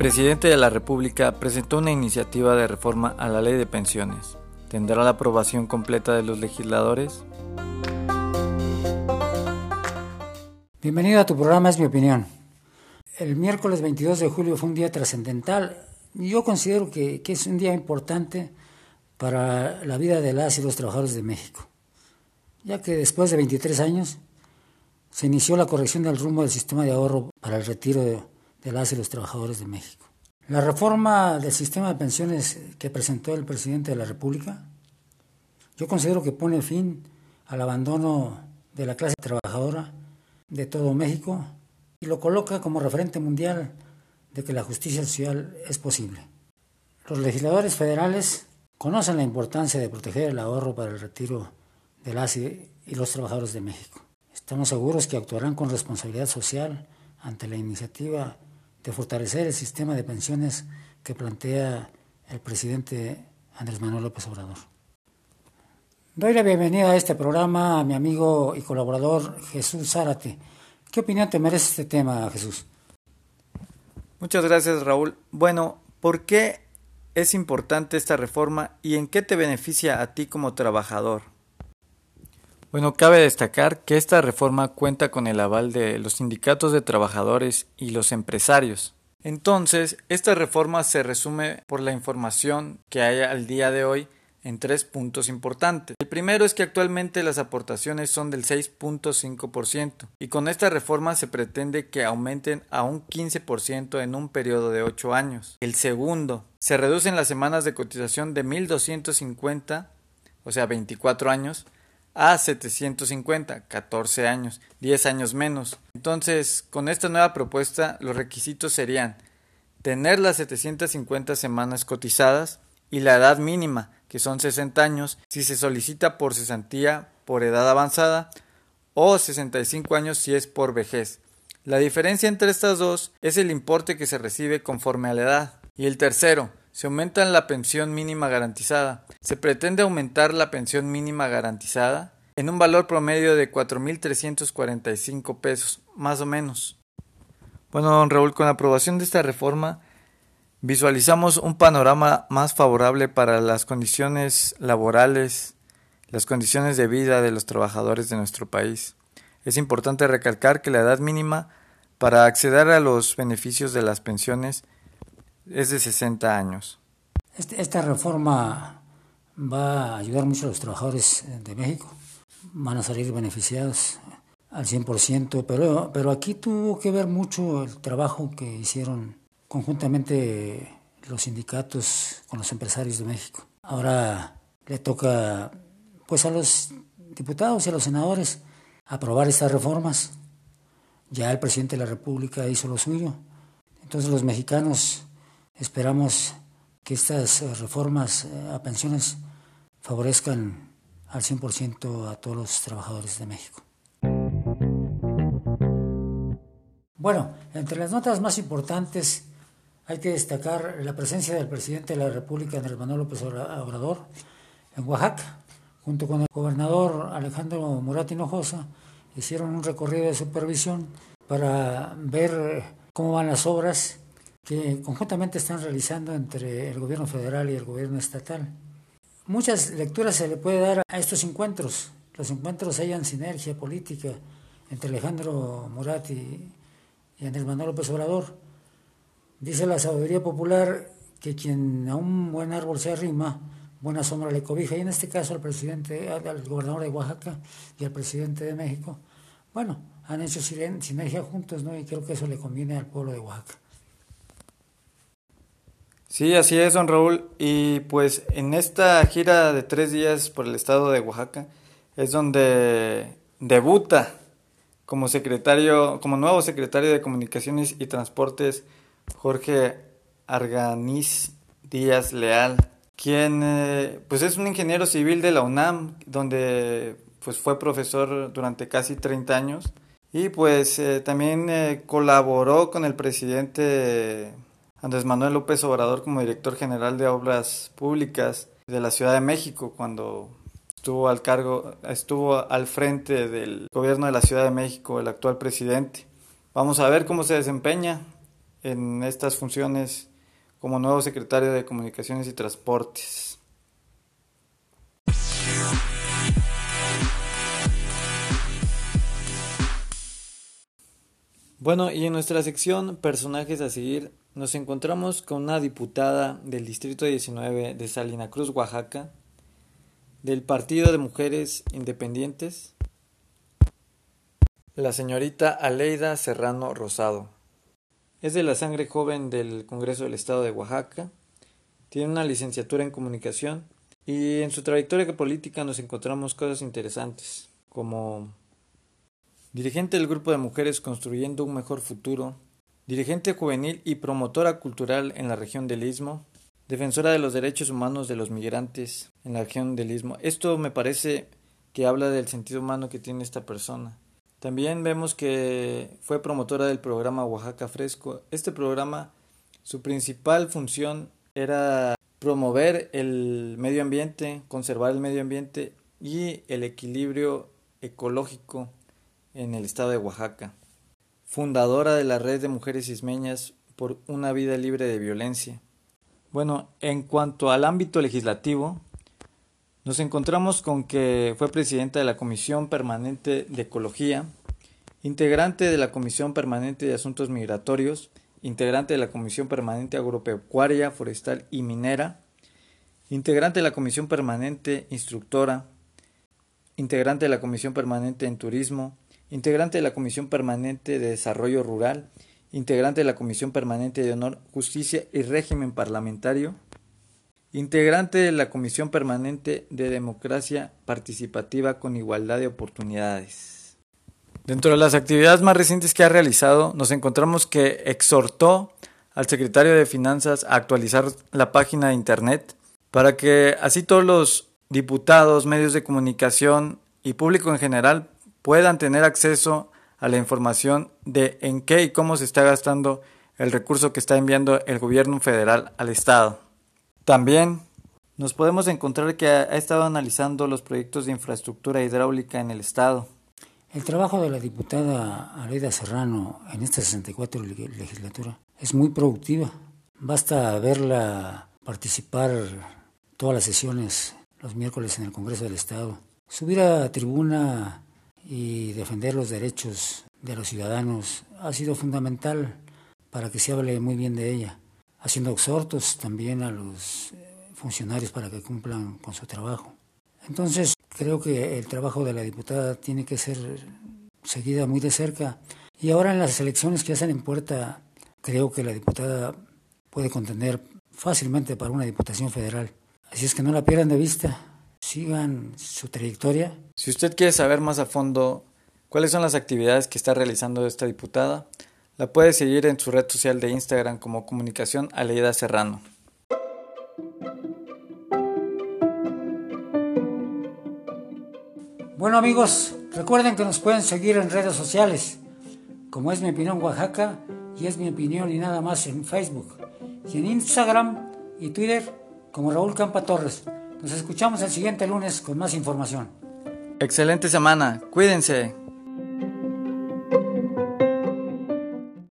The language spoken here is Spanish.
presidente de la República presentó una iniciativa de reforma a la ley de pensiones. ¿Tendrá la aprobación completa de los legisladores? Bienvenido a tu programa Es mi opinión. El miércoles 22 de julio fue un día trascendental. Yo considero que, que, es un día importante para la vida de las y los trabajadores de México, ya que después de 23 años se inició la corrección del rumbo del sistema de ahorro para el retiro de, de las y los trabajadores de México. La reforma del sistema de pensiones que presentó el presidente de la República, yo considero que pone fin al abandono de la clase trabajadora de todo México y lo coloca como referente mundial de que la justicia social es posible. Los legisladores federales conocen la importancia de proteger el ahorro para el retiro del ASI y los trabajadores de México. Estamos seguros que actuarán con responsabilidad social ante la iniciativa de fortalecer el sistema de pensiones que plantea el presidente Andrés Manuel López Obrador. Doy la bienvenida a este programa a mi amigo y colaborador Jesús Zárate. ¿Qué opinión te merece este tema, Jesús? Muchas gracias, Raúl. Bueno, ¿por qué es importante esta reforma y en qué te beneficia a ti como trabajador? Bueno, cabe destacar que esta reforma cuenta con el aval de los sindicatos de trabajadores y los empresarios. Entonces, esta reforma se resume por la información que hay al día de hoy en tres puntos importantes. El primero es que actualmente las aportaciones son del 6.5% y con esta reforma se pretende que aumenten a un 15% en un periodo de 8 años. El segundo, se reducen las semanas de cotización de 1.250, o sea 24 años, a 750, 14 años, 10 años menos. Entonces, con esta nueva propuesta, los requisitos serían tener las 750 semanas cotizadas y la edad mínima, que son 60 años, si se solicita por cesantía por edad avanzada o 65 años si es por vejez. La diferencia entre estas dos es el importe que se recibe conforme a la edad. Y el tercero, se aumenta la pensión mínima garantizada. Se pretende aumentar la pensión mínima garantizada en un valor promedio de 4.345 pesos, más o menos. Bueno, don Raúl, con la aprobación de esta reforma, visualizamos un panorama más favorable para las condiciones laborales, las condiciones de vida de los trabajadores de nuestro país. Es importante recalcar que la edad mínima para acceder a los beneficios de las pensiones es de 60 años. Este, esta reforma va a ayudar mucho a los trabajadores de México. Van a salir beneficiados al 100%, pero, pero aquí tuvo que ver mucho el trabajo que hicieron conjuntamente los sindicatos con los empresarios de México. Ahora le toca pues a los diputados y a los senadores aprobar estas reformas. Ya el presidente de la República hizo lo suyo. Entonces los mexicanos Esperamos que estas eh, reformas eh, a pensiones favorezcan al 100% a todos los trabajadores de México. Bueno, entre las notas más importantes hay que destacar la presencia del presidente de la República, Andrés Manuel López Obrador, en Oaxaca, junto con el gobernador Alejandro Murat Hinojosa, hicieron un recorrido de supervisión para ver cómo van las obras que conjuntamente están realizando entre el gobierno federal y el gobierno estatal. Muchas lecturas se le puede dar a estos encuentros. Los encuentros hallan sinergia política entre Alejandro Murat y, Andrés Manuel López Obrador. Dice la sabiduría popular que quien a un buen árbol se arrima, buena sombra le cobija. Y en este caso al presidente, al gobernador de Oaxaca y al presidente de México, bueno, han hecho sinergia juntos, ¿no? Y creo que eso le conviene al pueblo de Oaxaca. Sí, así es, don Raúl. Y pues en esta gira de tres días por el estado de Oaxaca es donde debuta como secretario, como nuevo secretario de Comunicaciones y Transportes, Jorge Arganiz Díaz Leal, quien eh, pues es un ingeniero civil de la UNAM, donde pues fue profesor durante casi 30 años y pues eh, también eh, colaboró con el presidente Andrés Manuel López Obrador como director general de Obras Públicas de la Ciudad de México cuando estuvo al cargo, estuvo al frente del gobierno de la Ciudad de México, el actual presidente. Vamos a ver cómo se desempeña en estas funciones como nuevo secretario de Comunicaciones y Transportes. Bueno, y en nuestra sección Personajes a seguir nos encontramos con una diputada del Distrito 19 de Salina Cruz, Oaxaca, del Partido de Mujeres Independientes, la señorita Aleida Serrano Rosado. Es de la sangre joven del Congreso del Estado de Oaxaca, tiene una licenciatura en comunicación y en su trayectoria política nos encontramos cosas interesantes, como dirigente del grupo de mujeres construyendo un mejor futuro, dirigente juvenil y promotora cultural en la región del Istmo, defensora de los derechos humanos de los migrantes en la región del Istmo. Esto me parece que habla del sentido humano que tiene esta persona. También vemos que fue promotora del programa Oaxaca Fresco. Este programa, su principal función era promover el medio ambiente, conservar el medio ambiente y el equilibrio ecológico en el estado de Oaxaca, fundadora de la Red de Mujeres Ismeñas por una vida libre de violencia. Bueno, en cuanto al ámbito legislativo, nos encontramos con que fue presidenta de la Comisión Permanente de Ecología, integrante de la Comisión Permanente de Asuntos Migratorios, integrante de la Comisión Permanente Agropecuaria, Forestal y Minera, integrante de la Comisión Permanente Instructora, integrante de la Comisión Permanente en Turismo, integrante de la Comisión Permanente de Desarrollo Rural, integrante de la Comisión Permanente de Honor, Justicia y Régimen Parlamentario, integrante de la Comisión Permanente de Democracia Participativa con Igualdad de Oportunidades. Dentro de las actividades más recientes que ha realizado, nos encontramos que exhortó al secretario de Finanzas a actualizar la página de Internet para que así todos los diputados, medios de comunicación y público en general puedan tener acceso a la información de en qué y cómo se está gastando el recurso que está enviando el gobierno federal al Estado. También nos podemos encontrar que ha estado analizando los proyectos de infraestructura hidráulica en el Estado. El trabajo de la diputada Aleida Serrano en esta 64 legislatura es muy productiva. Basta verla participar todas las sesiones los miércoles en el Congreso del Estado. Subir a tribuna y defender los derechos de los ciudadanos ha sido fundamental para que se hable muy bien de ella, haciendo exhortos también a los eh, funcionarios para que cumplan con su trabajo. Entonces, creo que el trabajo de la diputada tiene que ser seguida muy de cerca y ahora en las elecciones que hacen en puerta, creo que la diputada puede contender fácilmente para una diputación federal. Así es que no la pierdan de vista sigan su trayectoria. Si usted quiere saber más a fondo cuáles son las actividades que está realizando esta diputada, la puede seguir en su red social de Instagram como Comunicación Aleida Serrano. Bueno amigos, recuerden que nos pueden seguir en redes sociales, como es mi opinión Oaxaca y es mi opinión y nada más en Facebook, y en Instagram y Twitter como Raúl Campa Torres. Nos escuchamos el siguiente lunes con más información. Excelente semana, cuídense.